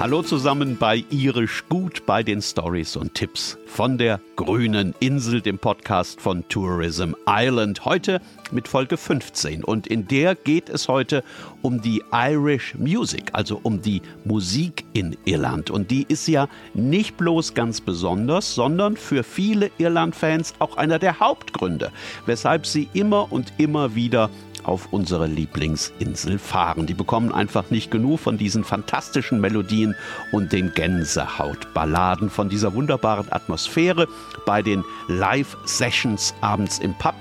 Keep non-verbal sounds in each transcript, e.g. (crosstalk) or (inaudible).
Hallo zusammen bei Irisch Gut bei den Stories und Tipps von der grünen Insel, dem Podcast von Tourism Island. Heute mit Folge 15 und in der geht es heute um die Irish Music, also um die Musik in Irland. Und die ist ja nicht bloß ganz besonders, sondern für viele Irland-Fans auch einer der Hauptgründe, weshalb sie immer und immer wieder auf unsere Lieblingsinsel fahren. Die bekommen einfach nicht genug von diesen fantastischen Melodien und den Gänsehautballaden, von dieser wunderbaren Atmosphäre bei den Live-Sessions abends im Pub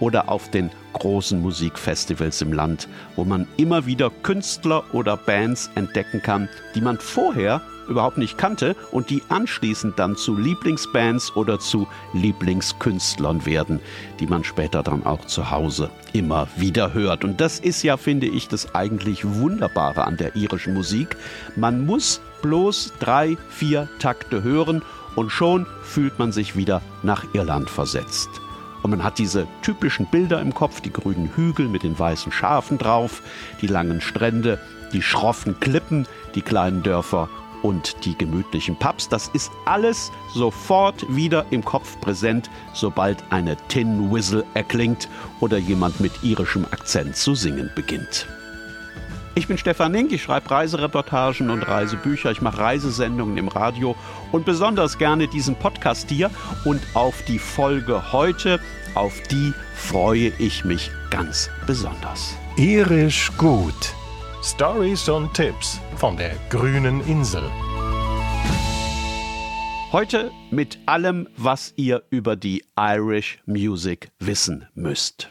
oder auf den großen Musikfestivals im Land, wo man immer wieder Künstler oder Bands entdecken kann, die man vorher überhaupt nicht kannte und die anschließend dann zu Lieblingsbands oder zu Lieblingskünstlern werden, die man später dann auch zu Hause immer wieder hört. Und das ist ja, finde ich, das eigentlich Wunderbare an der irischen Musik. Man muss bloß drei, vier Takte hören und schon fühlt man sich wieder nach Irland versetzt. Und man hat diese typischen Bilder im Kopf, die grünen Hügel mit den weißen Schafen drauf, die langen Strände, die schroffen Klippen, die kleinen Dörfer und die gemütlichen Pubs. Das ist alles sofort wieder im Kopf präsent, sobald eine Tin Whistle erklingt oder jemand mit irischem Akzent zu singen beginnt. Ich bin Stefan Nink, ich schreibe Reisereportagen und Reisebücher, ich mache Reisesendungen im Radio und besonders gerne diesen Podcast hier und auf die Folge heute, auf die freue ich mich ganz besonders. Irisch gut. Stories und Tipps von der grünen Insel. Heute mit allem, was ihr über die Irish Music wissen müsst.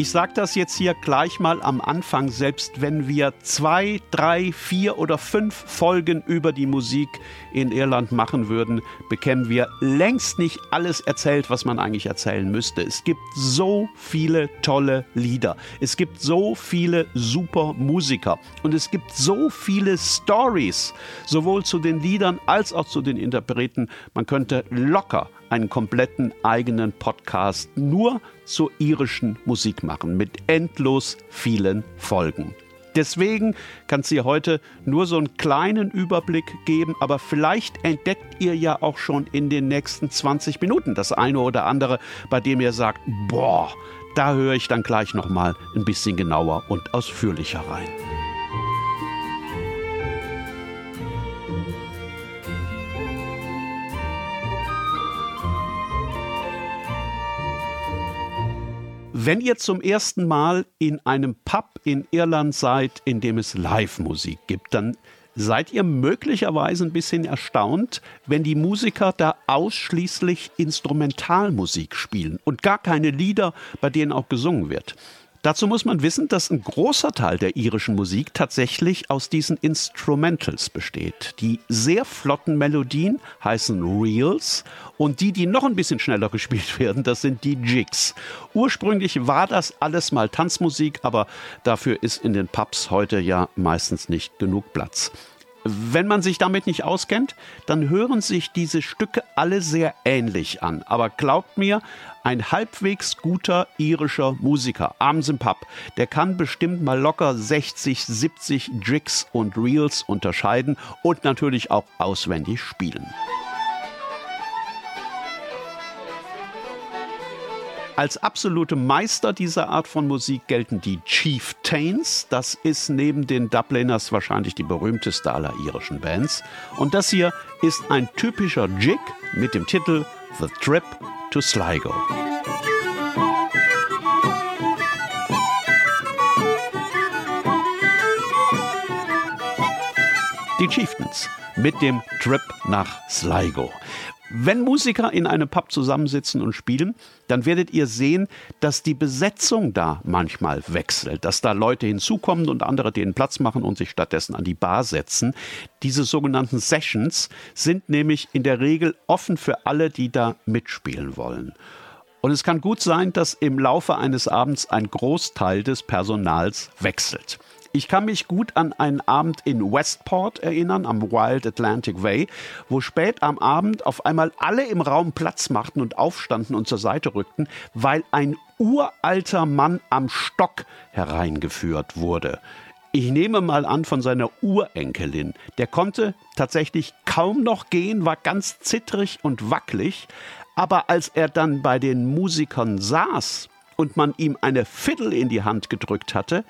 Ich sage das jetzt hier gleich mal am Anfang, selbst wenn wir zwei, drei, vier oder fünf Folgen über die Musik in Irland machen würden, bekämen wir längst nicht alles erzählt, was man eigentlich erzählen müsste. Es gibt so viele tolle Lieder, es gibt so viele super Musiker und es gibt so viele Stories, sowohl zu den Liedern als auch zu den Interpreten. Man könnte locker einen kompletten eigenen Podcast nur zur irischen Musik machen mit endlos vielen Folgen. Deswegen kann es hier heute nur so einen kleinen Überblick geben, aber vielleicht entdeckt ihr ja auch schon in den nächsten 20 Minuten das eine oder andere, bei dem ihr sagt, boah, da höre ich dann gleich noch mal ein bisschen genauer und ausführlicher rein. Wenn ihr zum ersten Mal in einem Pub in Irland seid, in dem es Live-Musik gibt, dann seid ihr möglicherweise ein bisschen erstaunt, wenn die Musiker da ausschließlich Instrumentalmusik spielen und gar keine Lieder, bei denen auch gesungen wird. Dazu muss man wissen, dass ein großer Teil der irischen Musik tatsächlich aus diesen Instrumentals besteht. Die sehr flotten Melodien heißen Reels und die, die noch ein bisschen schneller (laughs) gespielt werden, das sind die Jigs. Ursprünglich war das alles mal Tanzmusik, aber dafür ist in den Pubs heute ja meistens nicht genug Platz. Wenn man sich damit nicht auskennt, dann hören sich diese Stücke alle sehr ähnlich an. Aber glaubt mir, ein halbwegs guter irischer Musiker, abends im Pub, der kann bestimmt mal locker 60, 70 Jigs und Reels unterscheiden und natürlich auch auswendig spielen. Als absolute Meister dieser Art von Musik gelten die Chieftains. Das ist neben den Dubliners wahrscheinlich die berühmteste aller irischen Bands. Und das hier ist ein typischer Jig mit dem Titel The Trip to Sligo. Die Chieftains mit dem Trip nach Sligo. Wenn Musiker in einem Pub zusammensitzen und spielen, dann werdet ihr sehen, dass die Besetzung da manchmal wechselt, dass da Leute hinzukommen und andere denen Platz machen und sich stattdessen an die Bar setzen. Diese sogenannten Sessions sind nämlich in der Regel offen für alle, die da mitspielen wollen. Und es kann gut sein, dass im Laufe eines Abends ein Großteil des Personals wechselt. Ich kann mich gut an einen Abend in Westport erinnern, am Wild Atlantic Way, wo spät am Abend auf einmal alle im Raum Platz machten und aufstanden und zur Seite rückten, weil ein uralter Mann am Stock hereingeführt wurde. Ich nehme mal an von seiner Urenkelin. Der konnte tatsächlich kaum noch gehen, war ganz zittrig und wackelig. Aber als er dann bei den Musikern saß und man ihm eine Fiddle in die Hand gedrückt hatte,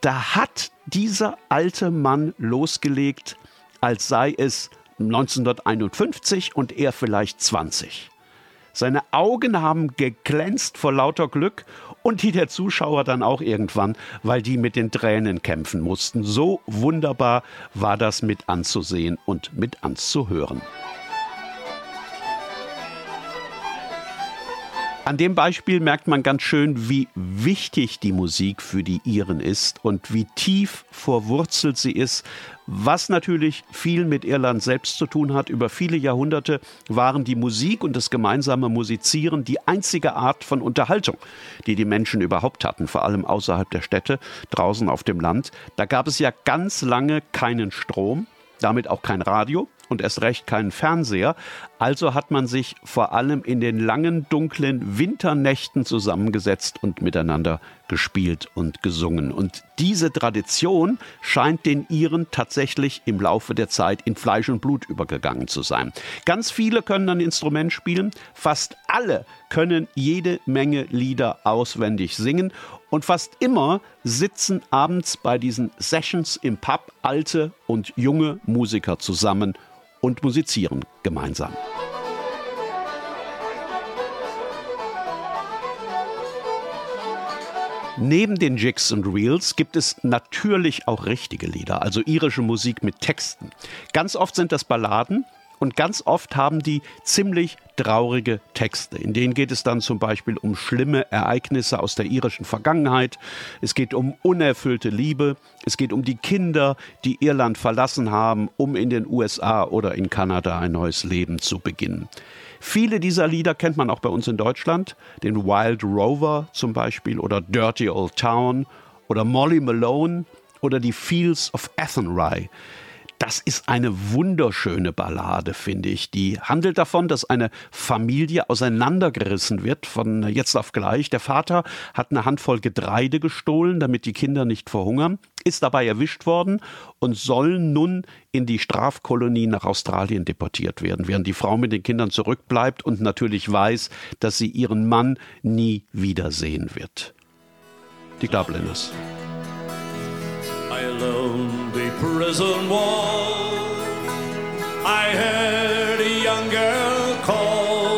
da hat dieser alte Mann losgelegt, als sei es 1951 und er vielleicht 20. Seine Augen haben geglänzt vor lauter Glück und die der Zuschauer dann auch irgendwann, weil die mit den Tränen kämpfen mussten. So wunderbar war das mit anzusehen und mit anzuhören. An dem Beispiel merkt man ganz schön, wie wichtig die Musik für die Iren ist und wie tief verwurzelt sie ist, was natürlich viel mit Irland selbst zu tun hat. Über viele Jahrhunderte waren die Musik und das gemeinsame Musizieren die einzige Art von Unterhaltung, die die Menschen überhaupt hatten, vor allem außerhalb der Städte, draußen auf dem Land. Da gab es ja ganz lange keinen Strom, damit auch kein Radio und erst recht keinen Fernseher. Also hat man sich vor allem in den langen, dunklen Winternächten zusammengesetzt und miteinander gespielt und gesungen. Und diese Tradition scheint den Iren tatsächlich im Laufe der Zeit in Fleisch und Blut übergegangen zu sein. Ganz viele können ein Instrument spielen, fast alle können jede Menge Lieder auswendig singen und fast immer sitzen abends bei diesen Sessions im Pub alte und junge Musiker zusammen und musizieren gemeinsam. Neben den Jigs und Reels gibt es natürlich auch richtige Lieder, also irische Musik mit Texten. Ganz oft sind das Balladen, und ganz oft haben die ziemlich traurige Texte. In denen geht es dann zum Beispiel um schlimme Ereignisse aus der irischen Vergangenheit. Es geht um unerfüllte Liebe. Es geht um die Kinder, die Irland verlassen haben, um in den USA oder in Kanada ein neues Leben zu beginnen. Viele dieser Lieder kennt man auch bei uns in Deutschland. Den Wild Rover zum Beispiel oder Dirty Old Town oder Molly Malone oder die Fields of Athenry. Das ist eine wunderschöne Ballade, finde ich. Die handelt davon, dass eine Familie auseinandergerissen wird von jetzt auf gleich. Der Vater hat eine Handvoll Getreide gestohlen, damit die Kinder nicht verhungern, ist dabei erwischt worden und soll nun in die Strafkolonie nach Australien deportiert werden, während die Frau mit den Kindern zurückbleibt und natürlich weiß, dass sie ihren Mann nie wiedersehen wird. Die Dubliners. I alone prison wall. I heard a young girl calling.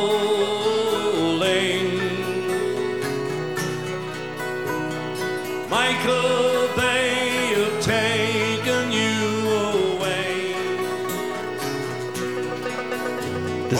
Michael,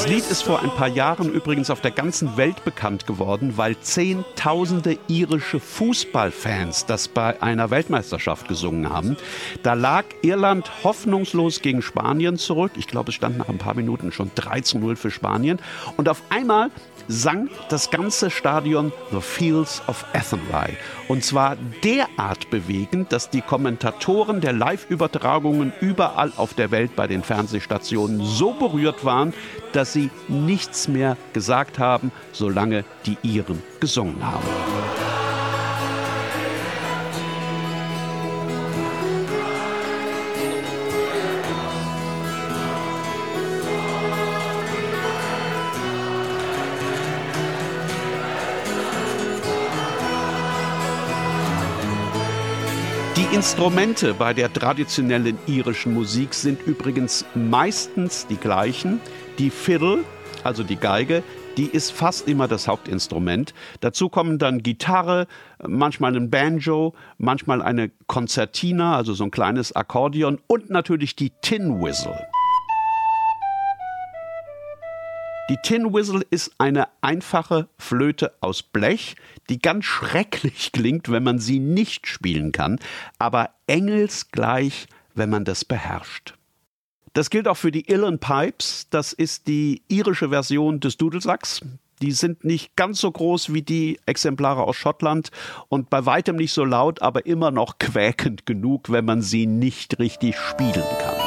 Das Lied ist vor ein paar Jahren übrigens auf der ganzen Welt bekannt geworden, weil zehntausende irische Fußballfans das bei einer Weltmeisterschaft gesungen haben. Da lag Irland hoffnungslos gegen Spanien zurück. Ich glaube, es stand nach ein paar Minuten schon 3 zu 0 für Spanien. Und auf einmal sang das ganze Stadion The Fields of Athenry. Und zwar derart bewegend, dass die Kommentatoren der Live-Übertragungen überall auf der Welt bei den Fernsehstationen so berührt waren, dass sie nichts mehr gesagt haben, solange die Iren gesungen haben. Die Instrumente bei der traditionellen irischen Musik sind übrigens meistens die gleichen. Die Fiddle, also die Geige, die ist fast immer das Hauptinstrument. Dazu kommen dann Gitarre, manchmal ein Banjo, manchmal eine Konzertina, also so ein kleines Akkordeon und natürlich die Tin Whistle. Die Tin Whistle ist eine einfache Flöte aus Blech, die ganz schrecklich klingt, wenn man sie nicht spielen kann, aber engelsgleich, wenn man das beherrscht. Das gilt auch für die Illan Pipes. Das ist die irische Version des Dudelsacks. Die sind nicht ganz so groß wie die Exemplare aus Schottland und bei weitem nicht so laut, aber immer noch quäkend genug, wenn man sie nicht richtig spielen kann.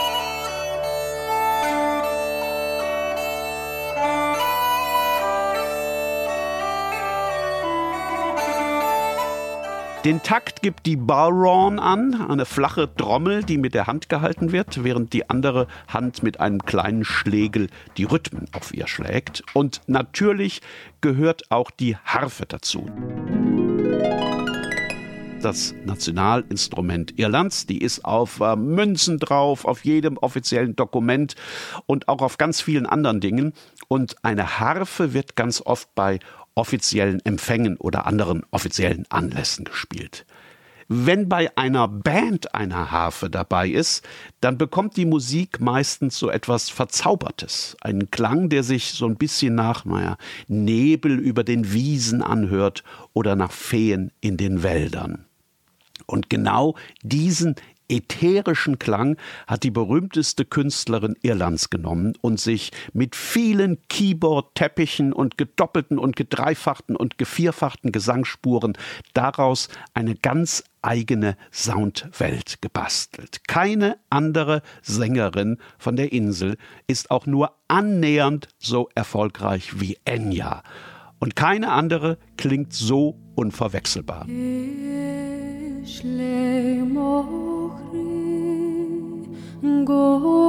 Den Takt gibt die Ballron an, eine flache Trommel, die mit der Hand gehalten wird, während die andere Hand mit einem kleinen Schlegel die Rhythmen auf ihr schlägt. Und natürlich gehört auch die Harfe dazu das Nationalinstrument Irlands. Die ist auf äh, Münzen drauf, auf jedem offiziellen Dokument und auch auf ganz vielen anderen Dingen. Und eine Harfe wird ganz oft bei offiziellen Empfängen oder anderen offiziellen Anlässen gespielt. Wenn bei einer Band eine Harfe dabei ist, dann bekommt die Musik meistens so etwas Verzaubertes. Einen Klang, der sich so ein bisschen nach, naja, Nebel über den Wiesen anhört oder nach Feen in den Wäldern. Und genau diesen ätherischen Klang hat die berühmteste Künstlerin Irlands genommen und sich mit vielen Keyboard-Teppichen und gedoppelten und gedreifachten und gevierfachten Gesangsspuren daraus eine ganz eigene Soundwelt gebastelt. Keine andere Sängerin von der Insel ist auch nur annähernd so erfolgreich wie Enya. Und keine andere klingt so unverwechselbar. Go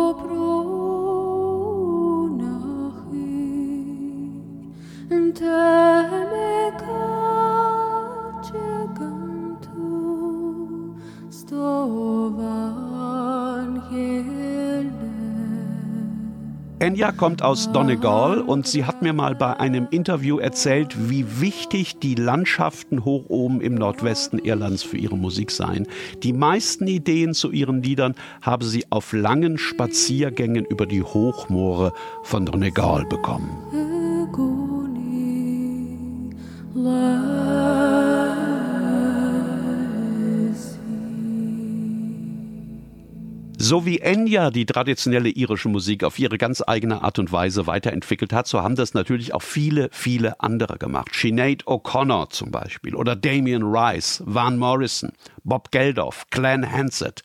Enya kommt aus Donegal und sie hat mir mal bei einem Interview erzählt, wie wichtig die Landschaften hoch oben im Nordwesten Irlands für ihre Musik seien. Die meisten Ideen zu ihren Liedern habe sie auf langen Spaziergängen über die Hochmoore von Donegal bekommen. So wie Enya die traditionelle irische Musik auf ihre ganz eigene Art und Weise weiterentwickelt hat, so haben das natürlich auch viele, viele andere gemacht. Sinead O'Connor zum Beispiel oder Damien Rice, Van Morrison, Bob Geldof, Glenn Hansett.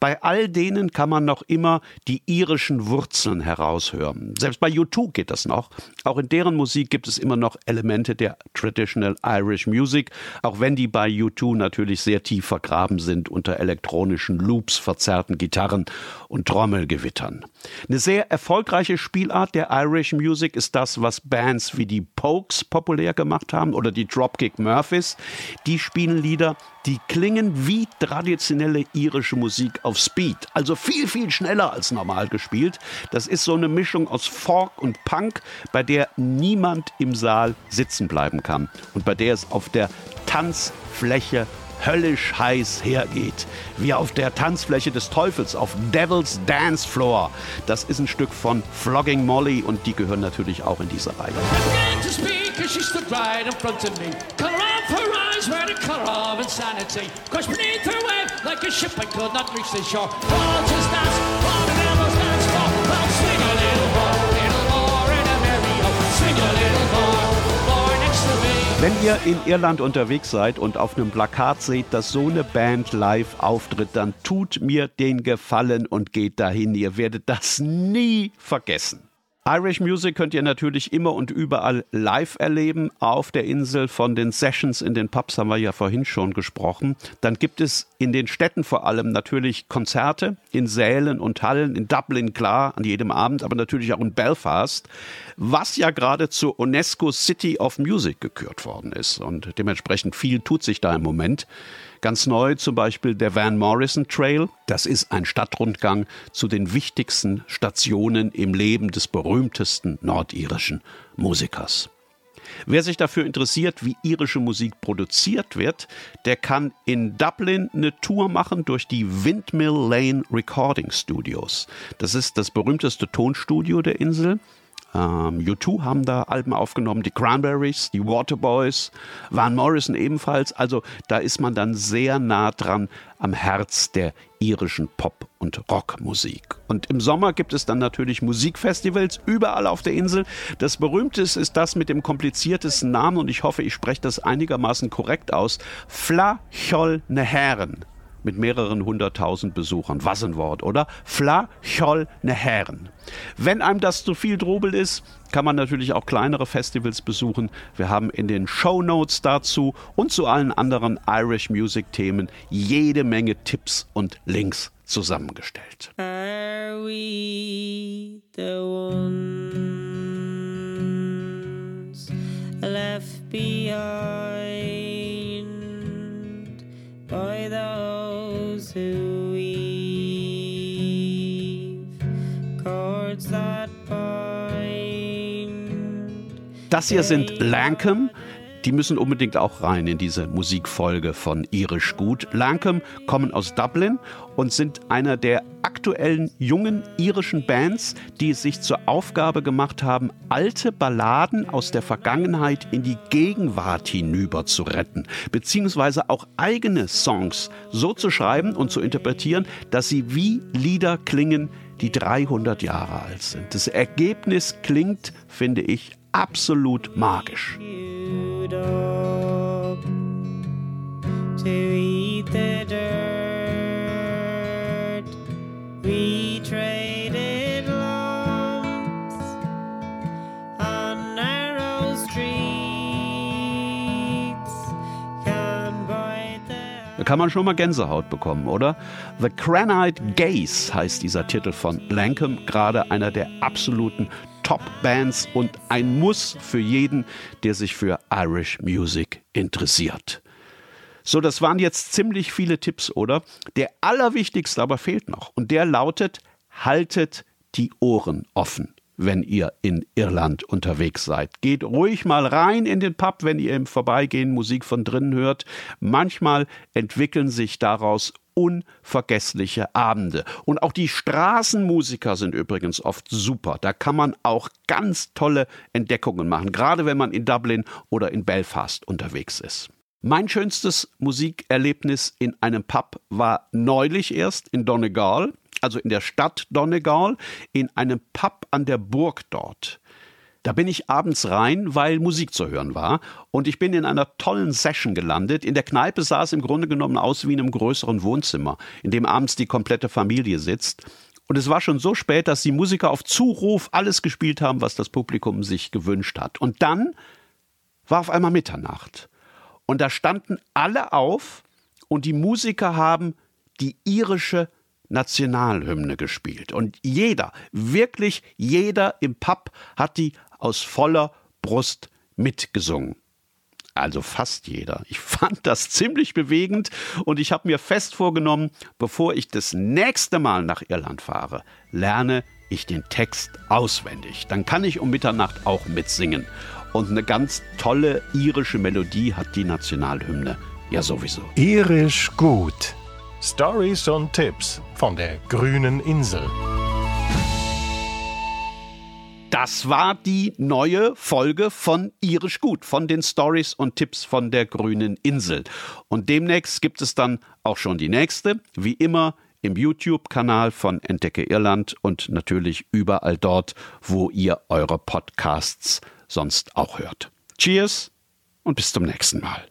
Bei all denen kann man noch immer die irischen Wurzeln heraushören. Selbst bei U2 geht das noch. Auch in deren Musik gibt es immer noch Elemente der Traditional Irish Music, auch wenn die bei U2 natürlich sehr tief vergraben sind unter elektronischen Loops, verzerrten Gitarren und Trommelgewittern. Eine sehr erfolgreiche Spielart der Irish Music ist das, was Bands wie die Pokes populär gemacht haben oder die Dropkick Murphys. Die spielen Lieder, die klingen wie traditionelle irische Musik auf Speed, also viel, viel schneller als normal gespielt. Das ist so eine Mischung aus Folk und Punk, bei der niemand im Saal sitzen bleiben kann und bei der es auf der Tanzfläche höllisch heiß hergeht. Wie auf der Tanzfläche des Teufels, auf Devil's Dance Floor. Das ist ein Stück von Flogging Molly und die gehören natürlich auch in diese Reihe. Of insanity. Cause beneath her wave, like a ship I could not reach the shore. Just dance, all the devils dance for. Well, swing a little more, little more in a merry Swing a little more. Wenn ihr in Irland unterwegs seid und auf einem Plakat seht, dass so eine Band live auftritt, dann tut mir den Gefallen und geht dahin. Ihr werdet das nie vergessen. Irish Music könnt ihr natürlich immer und überall live erleben auf der Insel. Von den Sessions in den Pubs haben wir ja vorhin schon gesprochen. Dann gibt es in den Städten vor allem natürlich Konzerte in Sälen und Hallen, in Dublin klar, an jedem Abend, aber natürlich auch in Belfast, was ja gerade zur UNESCO City of Music gekürt worden ist. Und dementsprechend viel tut sich da im Moment. Ganz neu zum Beispiel der Van Morrison Trail. Das ist ein Stadtrundgang zu den wichtigsten Stationen im Leben des berühmtesten nordirischen Musikers. Wer sich dafür interessiert, wie irische Musik produziert wird, der kann in Dublin eine Tour machen durch die Windmill Lane Recording Studios. Das ist das berühmteste Tonstudio der Insel Ähm, U2 haben da Alben aufgenommen, die Cranberries, die Waterboys, Van Morrison ebenfalls. Also da ist man dann sehr nah dran am Herz der irischen Pop- und Rockmusik. Und im Sommer gibt es dann natürlich Musikfestivals überall auf der Insel. Das berühmteste ist das mit dem kompliziertesten Namen und ich hoffe, ich spreche das einigermaßen korrekt aus. Fla Chol Neheren mit mehreren hunderttausend Besuchern. Was ein Wort, oder? Fla Chol Neheren. Wenn einem das zu viel Drobel ist, kann man natürlich auch kleinere Festivals besuchen. Wir haben in den Show Notes dazu und zu allen anderen Irish Music Themen jede Menge Tipps und Links zusammengestellt. Are we the ones left behind by those who weave cords that bind? Das hier sind Lankham. Die müssen unbedingt auch rein in diese Musikfolge von Irisch Gut. Lankham kommen aus Dublin und sind einer der aktuellen jungen irischen Bands, die es sich zur Aufgabe gemacht haben, alte Balladen aus der Vergangenheit in die Gegenwart hinüber zu retten, beziehungsweise auch eigene Songs so zu schreiben und zu interpretieren, dass sie wie Lieder klingen, die 300 Jahre alt sind. Das Ergebnis klingt, finde ich, absolut magisch. to eat the kann man schon mal Gänsehaut bekommen, oder? The Granite Gaze heißt dieser Titel von Lankham, gerade einer der absoluten Top-Bands und ein Muss für jeden, der sich für Irish Music interessiert. So, das waren jetzt ziemlich viele Tipps, oder? Der allerwichtigste aber fehlt noch und der lautet, haltet die Ohren offen wenn ihr in Irland unterwegs seid. Geht ruhig mal rein in den Pub, wenn ihr im Vorbeigehen Musik von drinnen hört. Manchmal entwickeln sich daraus unvergessliche Abende. Und auch die Straßenmusiker sind übrigens oft super. Da kann man auch ganz tolle Entdeckungen machen, gerade wenn man in Dublin oder in Belfast unterwegs ist. Mein schönstes Musikerlebnis in einem Pub war neulich erst in Donegal, also in der Stadt Donegal, in einem Pub an der Burg dort. Da bin ich abends rein, weil Musik zu hören war. Und ich bin in einer tollen Session gelandet. In der Kneipe sah es im Grunde genommen aus wie in einem größeren Wohnzimmer, in dem abends die komplette Familie sitzt. Und es war schon so spät, dass die Musiker auf Zuruf alles gespielt haben, was das Publikum sich gewünscht hat. Und dann war auf einmal Mitternacht. Und da standen alle auf und die Musiker haben die irische Nationalhymne gespielt. Und jeder, wirklich jeder im Pub hat die aus voller Brust mitgesungen. Also fast jeder. Ich (laughs) fand das ziemlich bewegend und ich habe mir fest vorgenommen, bevor ich das nächste Mal nach Irland fahre, lerne ich den Text auswendig. Dann kann ich um Mitternacht auch mitsingen. Und eine ganz tolle irische Melodie hat die Nationalhymne ja sowieso. Irisch gut. Stories und Tipps von der grünen Insel. Das war die neue Folge von Irisch Gut, von den Stories und Tipps von der grünen Insel. Und demnächst gibt es dann auch schon die nächste, wie immer im YouTube-Kanal von Entdecke Irland und natürlich überall dort, wo ihr eure Podcasts sonst auch hört. Cheers und bis zum nächsten Mal.